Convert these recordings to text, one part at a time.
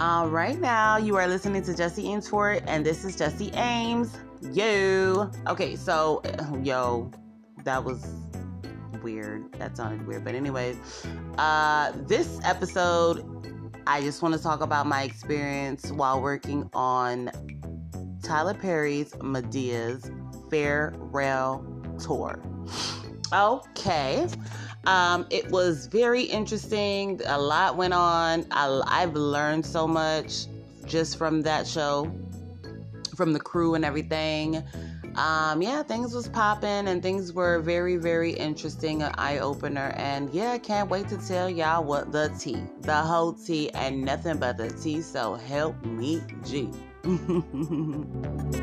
All right, now you are listening to Jesse Amesfort, and this is Jesse Ames. Yo. Okay, so, yo, that was weird. That sounded weird. But, anyways, uh, this episode, I just want to talk about my experience while working on Tyler Perry's Madea's Farewell Tour. Okay. Um, it was very interesting. A lot went on. I, I've learned so much just from that show, from the crew and everything. Um, yeah, things was popping and things were very, very interesting, an eye opener. And yeah, I can't wait to tell y'all what the tea, the whole tea, and nothing but the tea. So help me, G.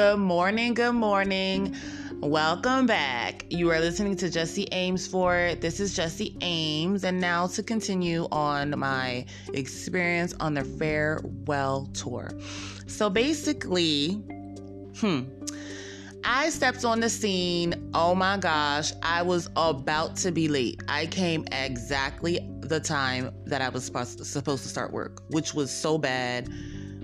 Good morning, good morning. Welcome back. You are listening to Jesse Amesfort. This is Jesse Ames, and now to continue on my experience on the farewell tour. So basically, hmm, I stepped on the scene. Oh my gosh, I was about to be late. I came exactly the time that I was supposed to start work, which was so bad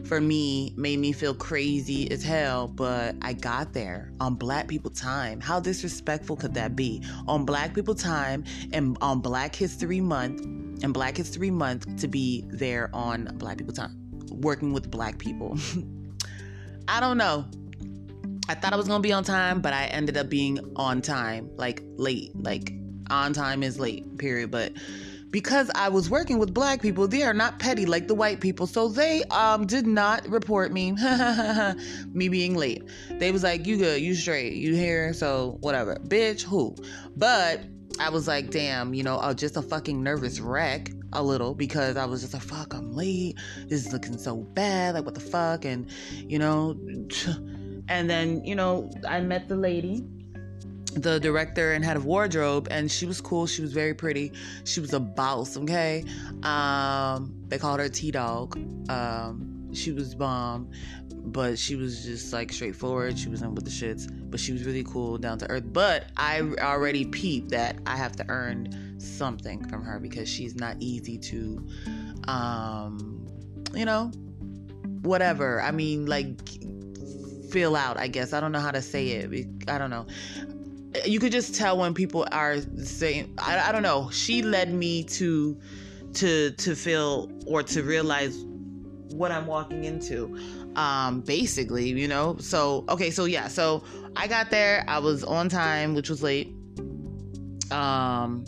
for me made me feel crazy as hell, but I got there on Black People Time. How disrespectful could that be? On Black People Time and on Black History Month and Black History Month to be there on Black People Time, working with Black people. I don't know. I thought I was gonna be on time, but I ended up being on time, like late. Like on time is late, period. But because I was working with black people, they are not petty like the white people. So they um did not report me me being late. They was like, "You good? You straight? You here? So whatever, bitch. Who?" But I was like, "Damn, you know, I was just a fucking nervous wreck." A little because I was just like, fuck, I'm late. This is looking so bad. Like, what the fuck? And, you know, and then, you know, I met the lady the director and head of wardrobe and she was cool she was very pretty she was a boss okay? Um they called her t-dog um she was bomb but she was just like straightforward she was in with the shits but she was really cool down to earth but i already peeped that i have to earn something from her because she's not easy to um you know whatever i mean like fill out i guess i don't know how to say it i don't know you could just tell when people are saying I, I don't know. She led me to to to feel or to realize what i'm walking into um basically you know? So okay so yeah so i got there. I was on time which was late. Um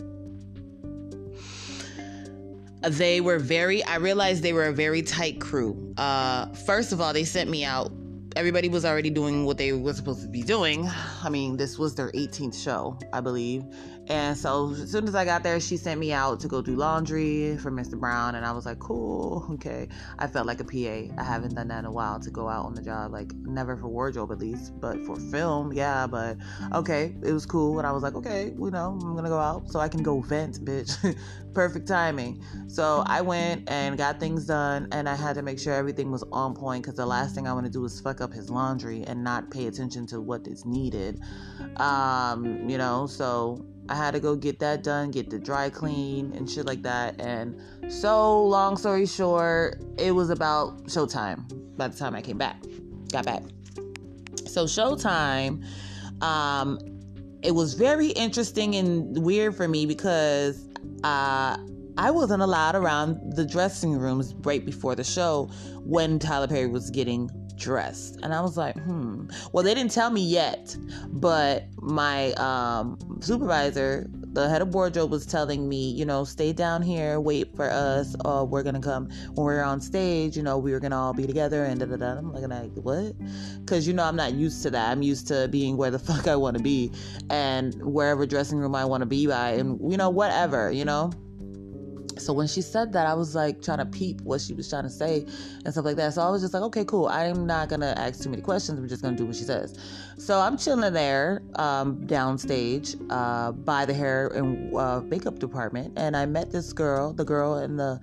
they were very i realized they were a very tight crew. Uh first of all they sent me out everybody was already doing what they were supposed to be doing. I mean, this was their 18th show, I believe. And so as soon as I got there, she sent me out to go do laundry for Mr. Brown. And I was like, cool, okay. I felt like a PA. I haven't done that in a while to go out on the job, like never for wardrobe at least, but for film, yeah. But okay, it was cool. And I was like, okay, you know, I'm gonna go out so I can go vent, bitch. Perfect timing. So I went and got things done, and I had to make sure everything was on point because the last thing I want to do is fuck up his laundry and not pay attention to what is needed. Um, you know, so I had to go get that done, get the dry clean and shit like that. And so, long story short, it was about showtime by the time I came back, got back. So, showtime, um, it was very interesting and weird for me because uh, I wasn't allowed around the dressing rooms right before the show when Tyler Perry was getting dressed. And I was like, hmm. Well, they didn't tell me yet, but my um, supervisor, the head of wardrobe, was telling me, you know, stay down here, wait for us, or we're gonna come when we're on stage. You know, we were gonna all be together, and da da da. I'm like, like what? Because you know, I'm not used to that. I'm used to being where the fuck I want to be, and wherever dressing room I want to be by, and you know, whatever, you know. So when she said that, I was like trying to peep what she was trying to say and stuff like that. So I was just like, okay, cool. I'm not gonna ask too many questions. I'm just gonna do what she says. So I'm chilling there, um, downstage, uh, by the hair and uh, makeup department, and I met this girl, the girl in the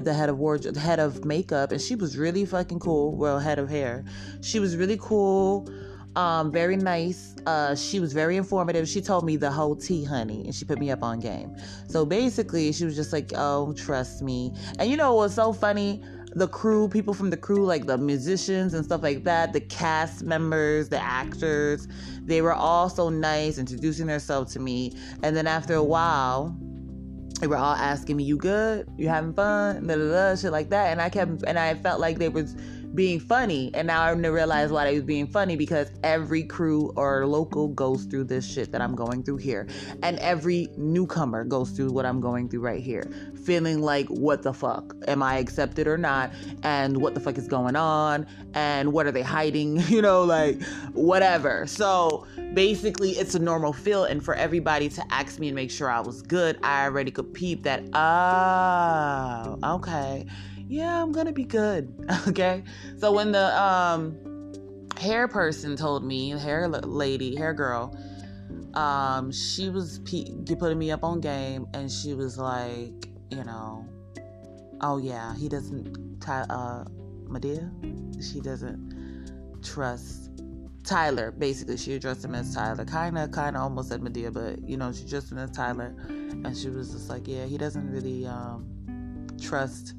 the head of wardrobe, the head of makeup, and she was really fucking cool. Well, head of hair, she was really cool. Um, very nice. Uh, she was very informative. She told me the whole tea, honey, and she put me up on game. So basically, she was just like, "Oh, trust me." And you know what's so funny? The crew, people from the crew, like the musicians and stuff like that, the cast members, the actors, they were all so nice, introducing themselves to me. And then after a while, they were all asking me, "You good? You having fun?" Blah, blah, blah, shit like that. And I kept, and I felt like they was being funny. And now I'm realize why they was being funny because every crew or local goes through this shit that I'm going through here. And every newcomer goes through what I'm going through right here. Feeling like, what the fuck? Am I accepted or not? And what the fuck is going on? And what are they hiding? You know, like whatever. So basically, it's a normal feel. And for everybody to ask me and make sure I was good, I already could peep that, oh, okay yeah, I'm gonna be good. okay. So when the um hair person told me, hair lady, hair girl, um, she was pe- putting me up on game, and she was like, you know, oh yeah, he doesn't. Ty- uh, Madea, she doesn't trust Tyler. Basically, she addressed him as Tyler. Kind of, kind of, almost said Madea, but you know, she addressed him as Tyler, and she was just like, yeah, he doesn't really um trust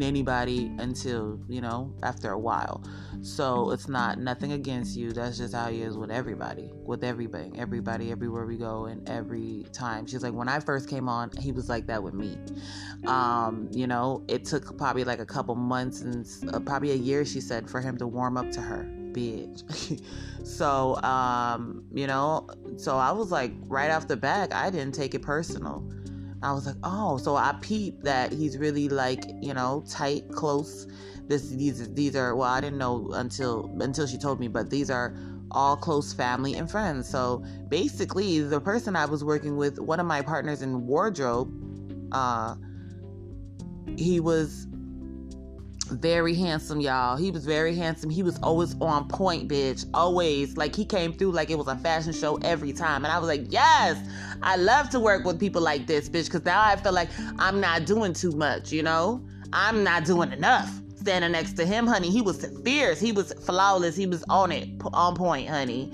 anybody until you know after a while. So it's not nothing against you. That's just how he is with everybody with everybody everybody everywhere we go and every time. She's like when i first came on he was like that with me. Um you know it took probably like a couple months and uh, probably a year she said for him to warm up to her bitch. So um you know so i was like right off the bat i didn't take it personal I was like, oh, so I peeped that he's really like, you know, tight, close. This these these are well, I didn't know until until she told me, but these are all close family and friends. So basically, the person I was working with, one of my partners in wardrobe, uh, he was very handsome, y'all. He was very handsome. He was always on point, bitch. Always. Like he came through like it was a fashion show every time. And I was like, yes, I love to work with people like this, bitch, because now I feel like I'm not doing too much, you know? I'm not doing enough. Standing next to him, honey, he was fierce. He was flawless. He was on it, on point, honey.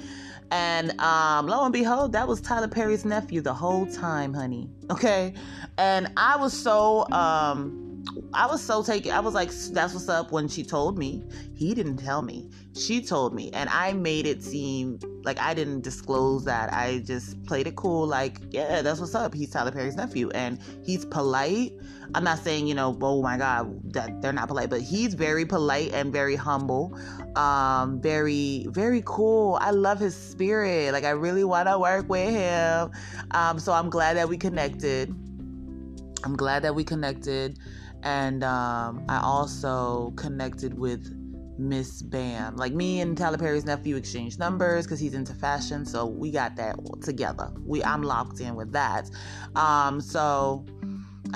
And um, lo and behold, that was Tyler Perry's nephew the whole time, honey. Okay. And I was so um I was so taken. I was like, that's what's up when she told me. He didn't tell me. She told me. And I made it seem like I didn't disclose that. I just played it cool. Like, yeah, that's what's up. He's Tyler Perry's nephew. And he's polite. I'm not saying, you know, oh my God, that they're not polite, but he's very polite and very humble. Um, very, very cool. I love his spirit. Like, I really want to work with him. Um, so I'm glad that we connected. I'm glad that we connected and um, I also connected with Miss Bam. Like me and Tyler Perry's nephew exchanged numbers because he's into fashion, so we got that together. We I'm locked in with that. Um, so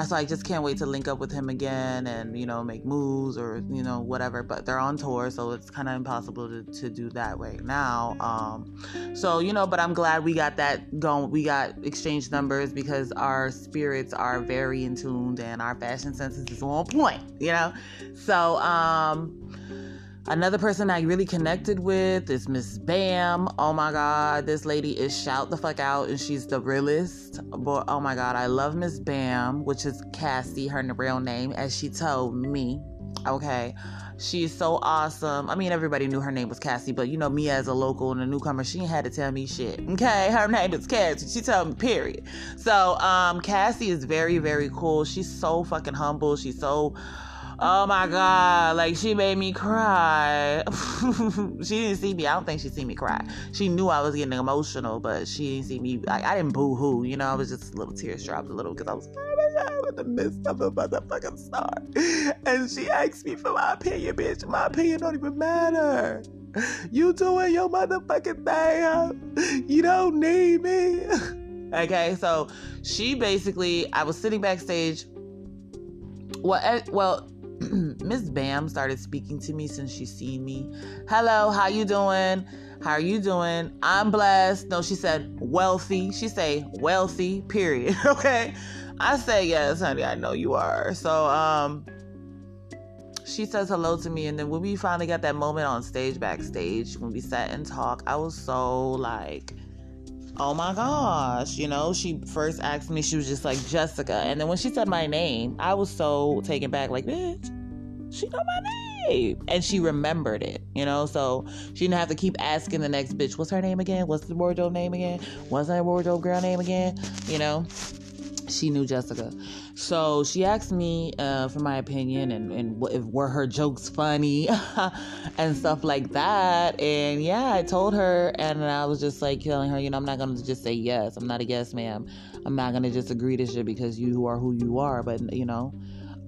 so I just can't wait to link up with him again and you know make moves or you know whatever. But they're on tour, so it's kind of impossible to, to do that right now. Um, so you know, but I'm glad we got that going. We got exchange numbers because our spirits are very in tuned and our fashion senses is on point. You know, so um Another person I really connected with is Miss Bam. Oh my God, this lady is shout the fuck out and she's the realest. But oh my God, I love Miss Bam, which is Cassie, her real name, as she told me. Okay. She's so awesome. I mean, everybody knew her name was Cassie, but you know, me as a local and a newcomer, she had to tell me shit. Okay, her name is Cassie. She told me, period. So, um, Cassie is very, very cool. She's so fucking humble. She's so Oh my god, like she made me cry. she didn't see me. I don't think she seen me cry. She knew I was getting emotional, but she didn't see me. I, I didn't boo hoo, you know. I was just a little tears dropped a little because I was oh in the midst of a motherfucking star. And she asked me for my opinion, bitch. My opinion don't even matter. You doing your motherfucking thing. You don't need me. okay, so she basically, I was sitting backstage well, eh, well, Miss Bam started speaking to me since she seen me. Hello, how you doing? How are you doing? I'm blessed. No, she said wealthy. She say wealthy. Period. okay. I say yes, honey. I know you are. So, um, she says hello to me, and then when we finally got that moment on stage, backstage, when we sat and talked, I was so like, oh my gosh, you know. She first asked me, she was just like Jessica, and then when she said my name, I was so taken back, like, bitch, she know my name, and she remembered it, you know. So she didn't have to keep asking the next bitch, what's her name again? What's the wardrobe name again? What's that wardrobe girl name again? You know she knew Jessica. So she asked me uh, for my opinion and, and if were her jokes funny and stuff like that. And yeah, I told her and I was just like telling her, you know, I'm not gonna just say yes. I'm not a yes, ma'am. I'm not gonna just agree to shit because you are who you are. But you know,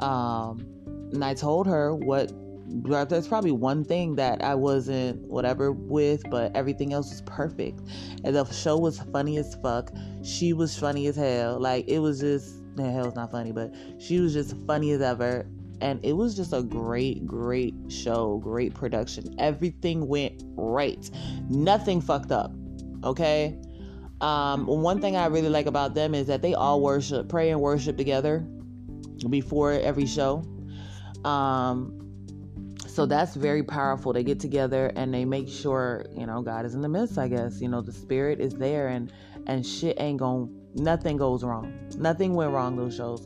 um, and I told her what there's probably one thing that I wasn't whatever with, but everything else was perfect. And the show was funny as fuck. She was funny as hell. Like it was just the hell's not funny, but she was just funny as ever. And it was just a great, great show, great production. Everything went right. Nothing fucked up. Okay. Um, one thing I really like about them is that they all worship, pray and worship together before every show. Um, so that's very powerful. They get together and they make sure, you know, God is in the midst, I guess. You know, the spirit is there and and shit ain't going nothing goes wrong. Nothing went wrong those shows.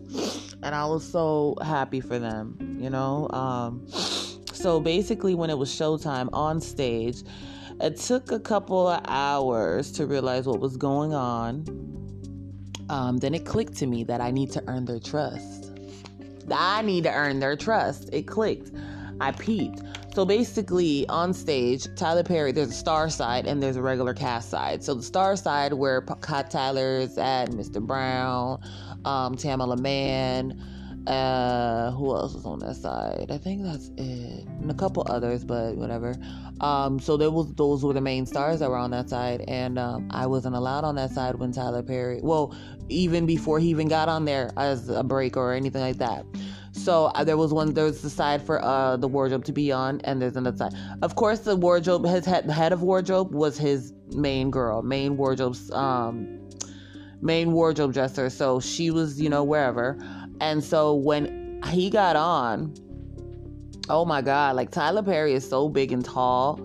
And I was so happy for them, you know. Um so basically when it was showtime on stage, it took a couple of hours to realize what was going on. Um, then it clicked to me that I need to earn their trust. I need to earn their trust. It clicked. I peeped. So basically, on stage, Tyler Perry, there's a star side and there's a regular cast side. So the star side, where Cott Tyler is at, Mr. Brown, um, Tamela Mann, uh, who else is on that side? I think that's it, and a couple others, but whatever. Um, so there was those were the main stars that were on that side, and um, I wasn't allowed on that side when Tyler Perry. Well, even before he even got on there as a break or anything like that. So uh, there was one. There's the side for uh, the wardrobe to be on, and there's another side. Of course, the wardrobe. His head, the head of wardrobe was his main girl, main wardrobe's um, main wardrobe dresser. So she was, you know, wherever. And so when he got on, oh my god, like Tyler Perry is so big and tall,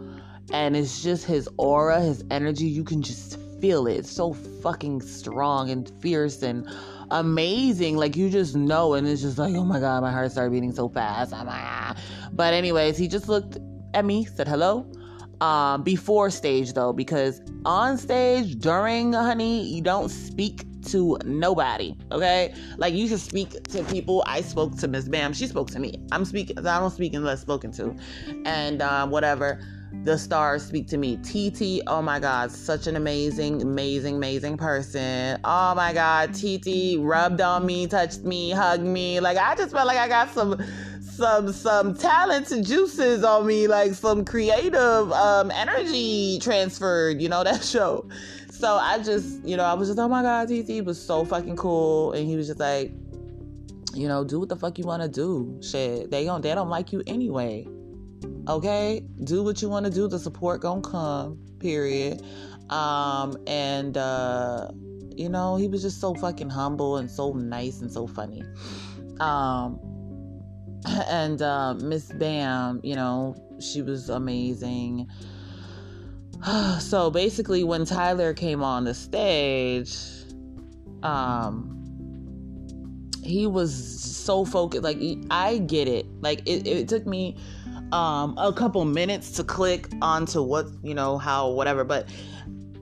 and it's just his aura, his energy. You can just feel it. It's so fucking strong and fierce and amazing. Like you just know, and it's just like, oh my god, my heart started beating so fast. But anyways, he just looked at me, said hello. Um, before stage though, because on stage during, honey, you don't speak to nobody. Okay, like you should speak to people. I spoke to Miss Bam. She spoke to me. I'm speaking. I don't speak unless spoken to, and um, whatever the stars speak to me. TT, oh my God, such an amazing, amazing, amazing person. Oh my God, TT rubbed on me, touched me, hugged me. Like I just felt like I got some some some talented juices on me, like some creative um energy transferred, you know, that show. So I just, you know, I was just, oh my God, TT was so fucking cool. And he was just like, you know, do what the fuck you want to do. Shit, they don't, they don't like you anyway. Okay, do what you want to do. The support gonna come. Period. Um, and uh, you know, he was just so fucking humble and so nice and so funny. Um, and uh, Miss Bam, you know, she was amazing. so basically, when Tyler came on the stage, um, he was so focused. Like I get it. Like it, it took me um, a couple minutes to click onto what you know how whatever but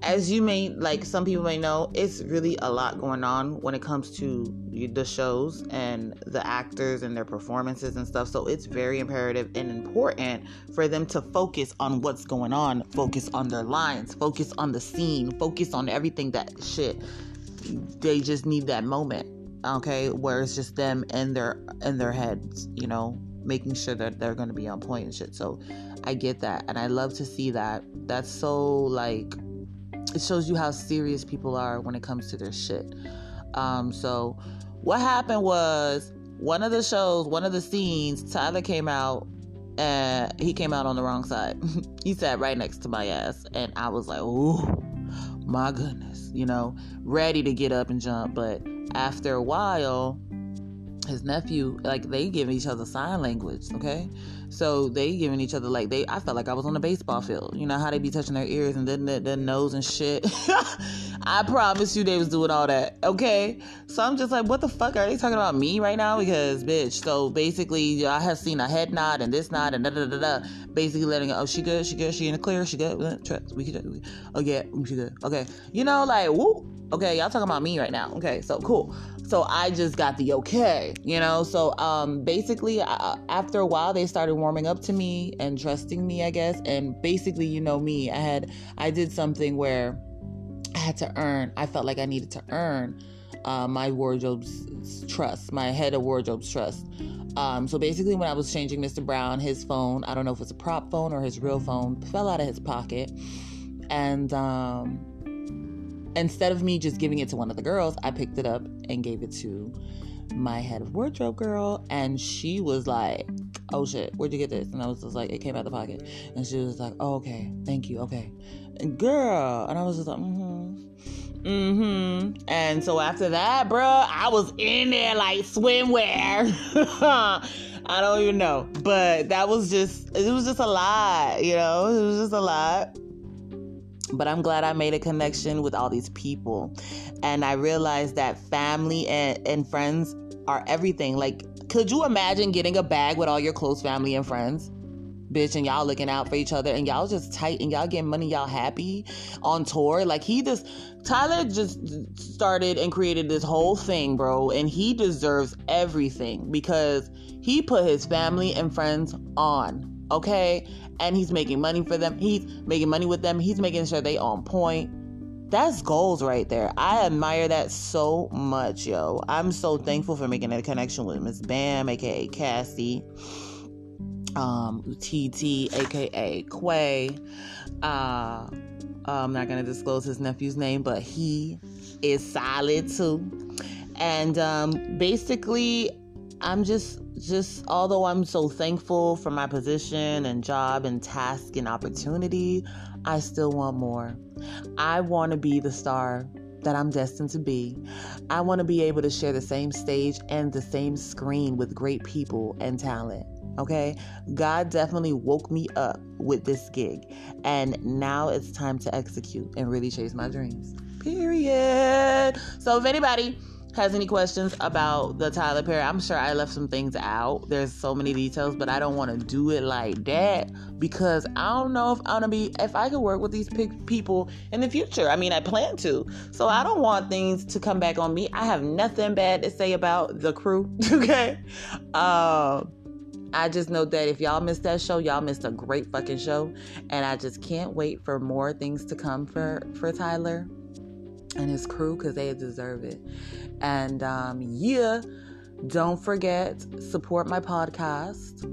as you may like some people may know it's really a lot going on when it comes to the shows and the actors and their performances and stuff so it's very imperative and important for them to focus on what's going on focus on their lines focus on the scene focus on everything that shit they just need that moment okay where it's just them in their in their heads you know making sure that they're going to be on point and shit. So I get that. And I love to see that. That's so like, it shows you how serious people are when it comes to their shit. Um, so what happened was one of the shows, one of the scenes, Tyler came out and he came out on the wrong side. he sat right next to my ass, and I was like, oh my goodness, you know, ready to get up and jump. But after a while, his nephew, like they give each other sign language, okay? So they giving each other like they I felt like I was on a baseball field. You know how they be touching their ears and then their, nose and shit. I promise you they was doing all that. Okay. So I'm just like, what the fuck are they talking about me right now? Because bitch. So basically I have seen a head nod and this nod and da da da da. Basically letting it, oh she good, she good, she in the clear, she good. We could oh yeah, she good. Okay. You know, like whoop. Okay, y'all talking about me right now. Okay, so cool so i just got the okay you know? So um basically uh, after a while they started warming up to me and trusting me i guess. And basically you know me i had i did something where i had to earn i felt like i needed to earn uh, my wardrobe's trust my head of wardrobe's trust. Um, so basically when i was changing mr brown his phone i don't know if it's a prop phone or his real phone fell out of his pocket. And um instead of me just giving it to one of the girls, I picked it up and gave it to my head of wardrobe girl, and she was like, "Oh shit, where'd you get this?" And I was just like, "It came out the pocket," and she was like, "Oh okay, thank you, okay." And girl, and I was just like, "Mm-hmm, mm-hmm." And so after that, bruh, I was in there like swimwear. I don't even know, but that was just it was just a lot, you know, it was just a lot but I'm glad I made a connection with all these people. And I realized that family and, and friends are everything. Like, could you imagine getting a bag with all your close family and friends? Bitch, and y'all looking out for each other, and y'all just tight, and y'all getting money, y'all happy on tour. Like he just, Tyler just started and created this whole thing, bro, and he deserves everything because he put his family and friends on okay? And he's making money for them. He's making money with them. He's making sure they on point. That's goals right there. I admire that so much, yo. I'm so thankful for making that connection with Miss Bam, aka Cassie, um, TT, aka Quay. Uh, I'm not gonna disclose his nephew's name, but he is solid too. And um, basically, I'm just just although I'm so thankful for my position and job and task and opportunity, I still want more. I want to be the star that I'm destined to be. I want to be able to share the same stage and the same screen with great people and talent. Okay? God definitely woke me up with this gig. And now it's time to execute and really chase my dreams. Period. So if anybody has any questions about the Tyler Perry, I'm sure I left some things out. There's so many details, but I don't want to do it like that because I don't know if I'm gonna be if I could work with these people in the future. I mean, I plan to, so I don't want things to come back on me. I have nothing bad to say about the crew. okay. Um. I just know that if y'all missed that show, y'all missed a great fucking show, and I just can't wait for more things to come for for Tyler and his crew because they deserve it. And um, yeah, don't forget support my podcast.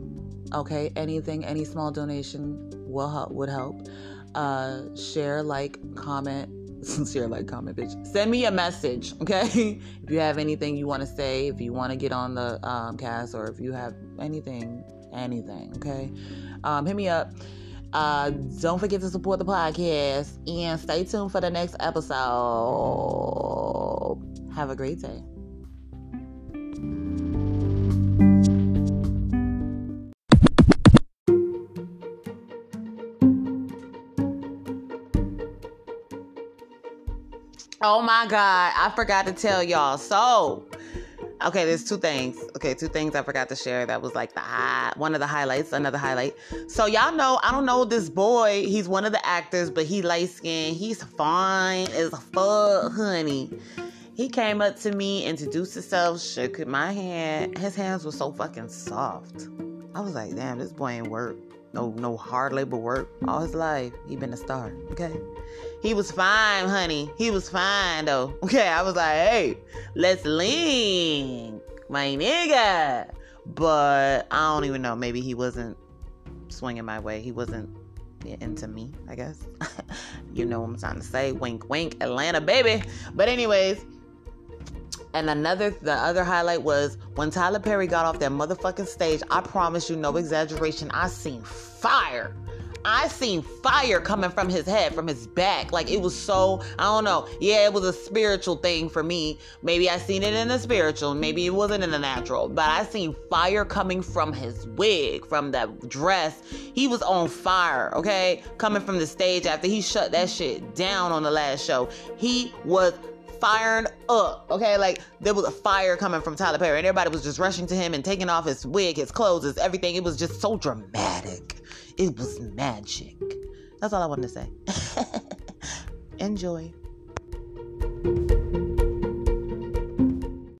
Okay, anything, any small donation will help. Would help. Uh, share, like, comment. share, like, comment, bitch. Send me a message, okay? if you have anything you want to say, if you want to get on the um, cast, or if you have anything, anything, okay? Um, hit me up. Uh, don't forget to support the podcast and stay tuned for the next episode. Have a great day. Oh my God, I forgot to tell y'all. So, Okay, there's two things. Okay, two things I forgot to share. That was like the high, one of the highlights, another highlight. So y'all know, I don't know this boy. He's one of the actors, but he light skinned. He's fine as fuck, honey. He came up to me, introduced himself, shook my hand. His hands were so fucking soft. I was like, damn, this boy ain't work. No, no hard labor work all his life. He been a star. Okay. He was fine, honey. He was fine though. Okay, I was like, hey, let's link, my nigga. But I don't even know. Maybe he wasn't swinging my way. He wasn't into me, I guess. you know what I'm trying to say. Wink, wink, Atlanta, baby. But anyways, And another, the other highlight was when Tyler Perry got off that motherfucking stage. I promise you, no exaggeration, I seen fire. I seen fire coming from his head, from his back. Like it was so, I don't know. Yeah, it was a spiritual thing for me. Maybe I seen it in the spiritual, maybe it wasn't in the natural, but I seen fire coming from his wig, from that dress. He was on fire, okay? Coming from the stage after he shut that shit down on the last show. He was firing up. Okay, like there was a fire coming from Tyler Perry, and everybody was just rushing to him and taking off his wig, his clothes, his everything. It was just so dramatic. It was magic. That's all I wanted to say. Enjoy.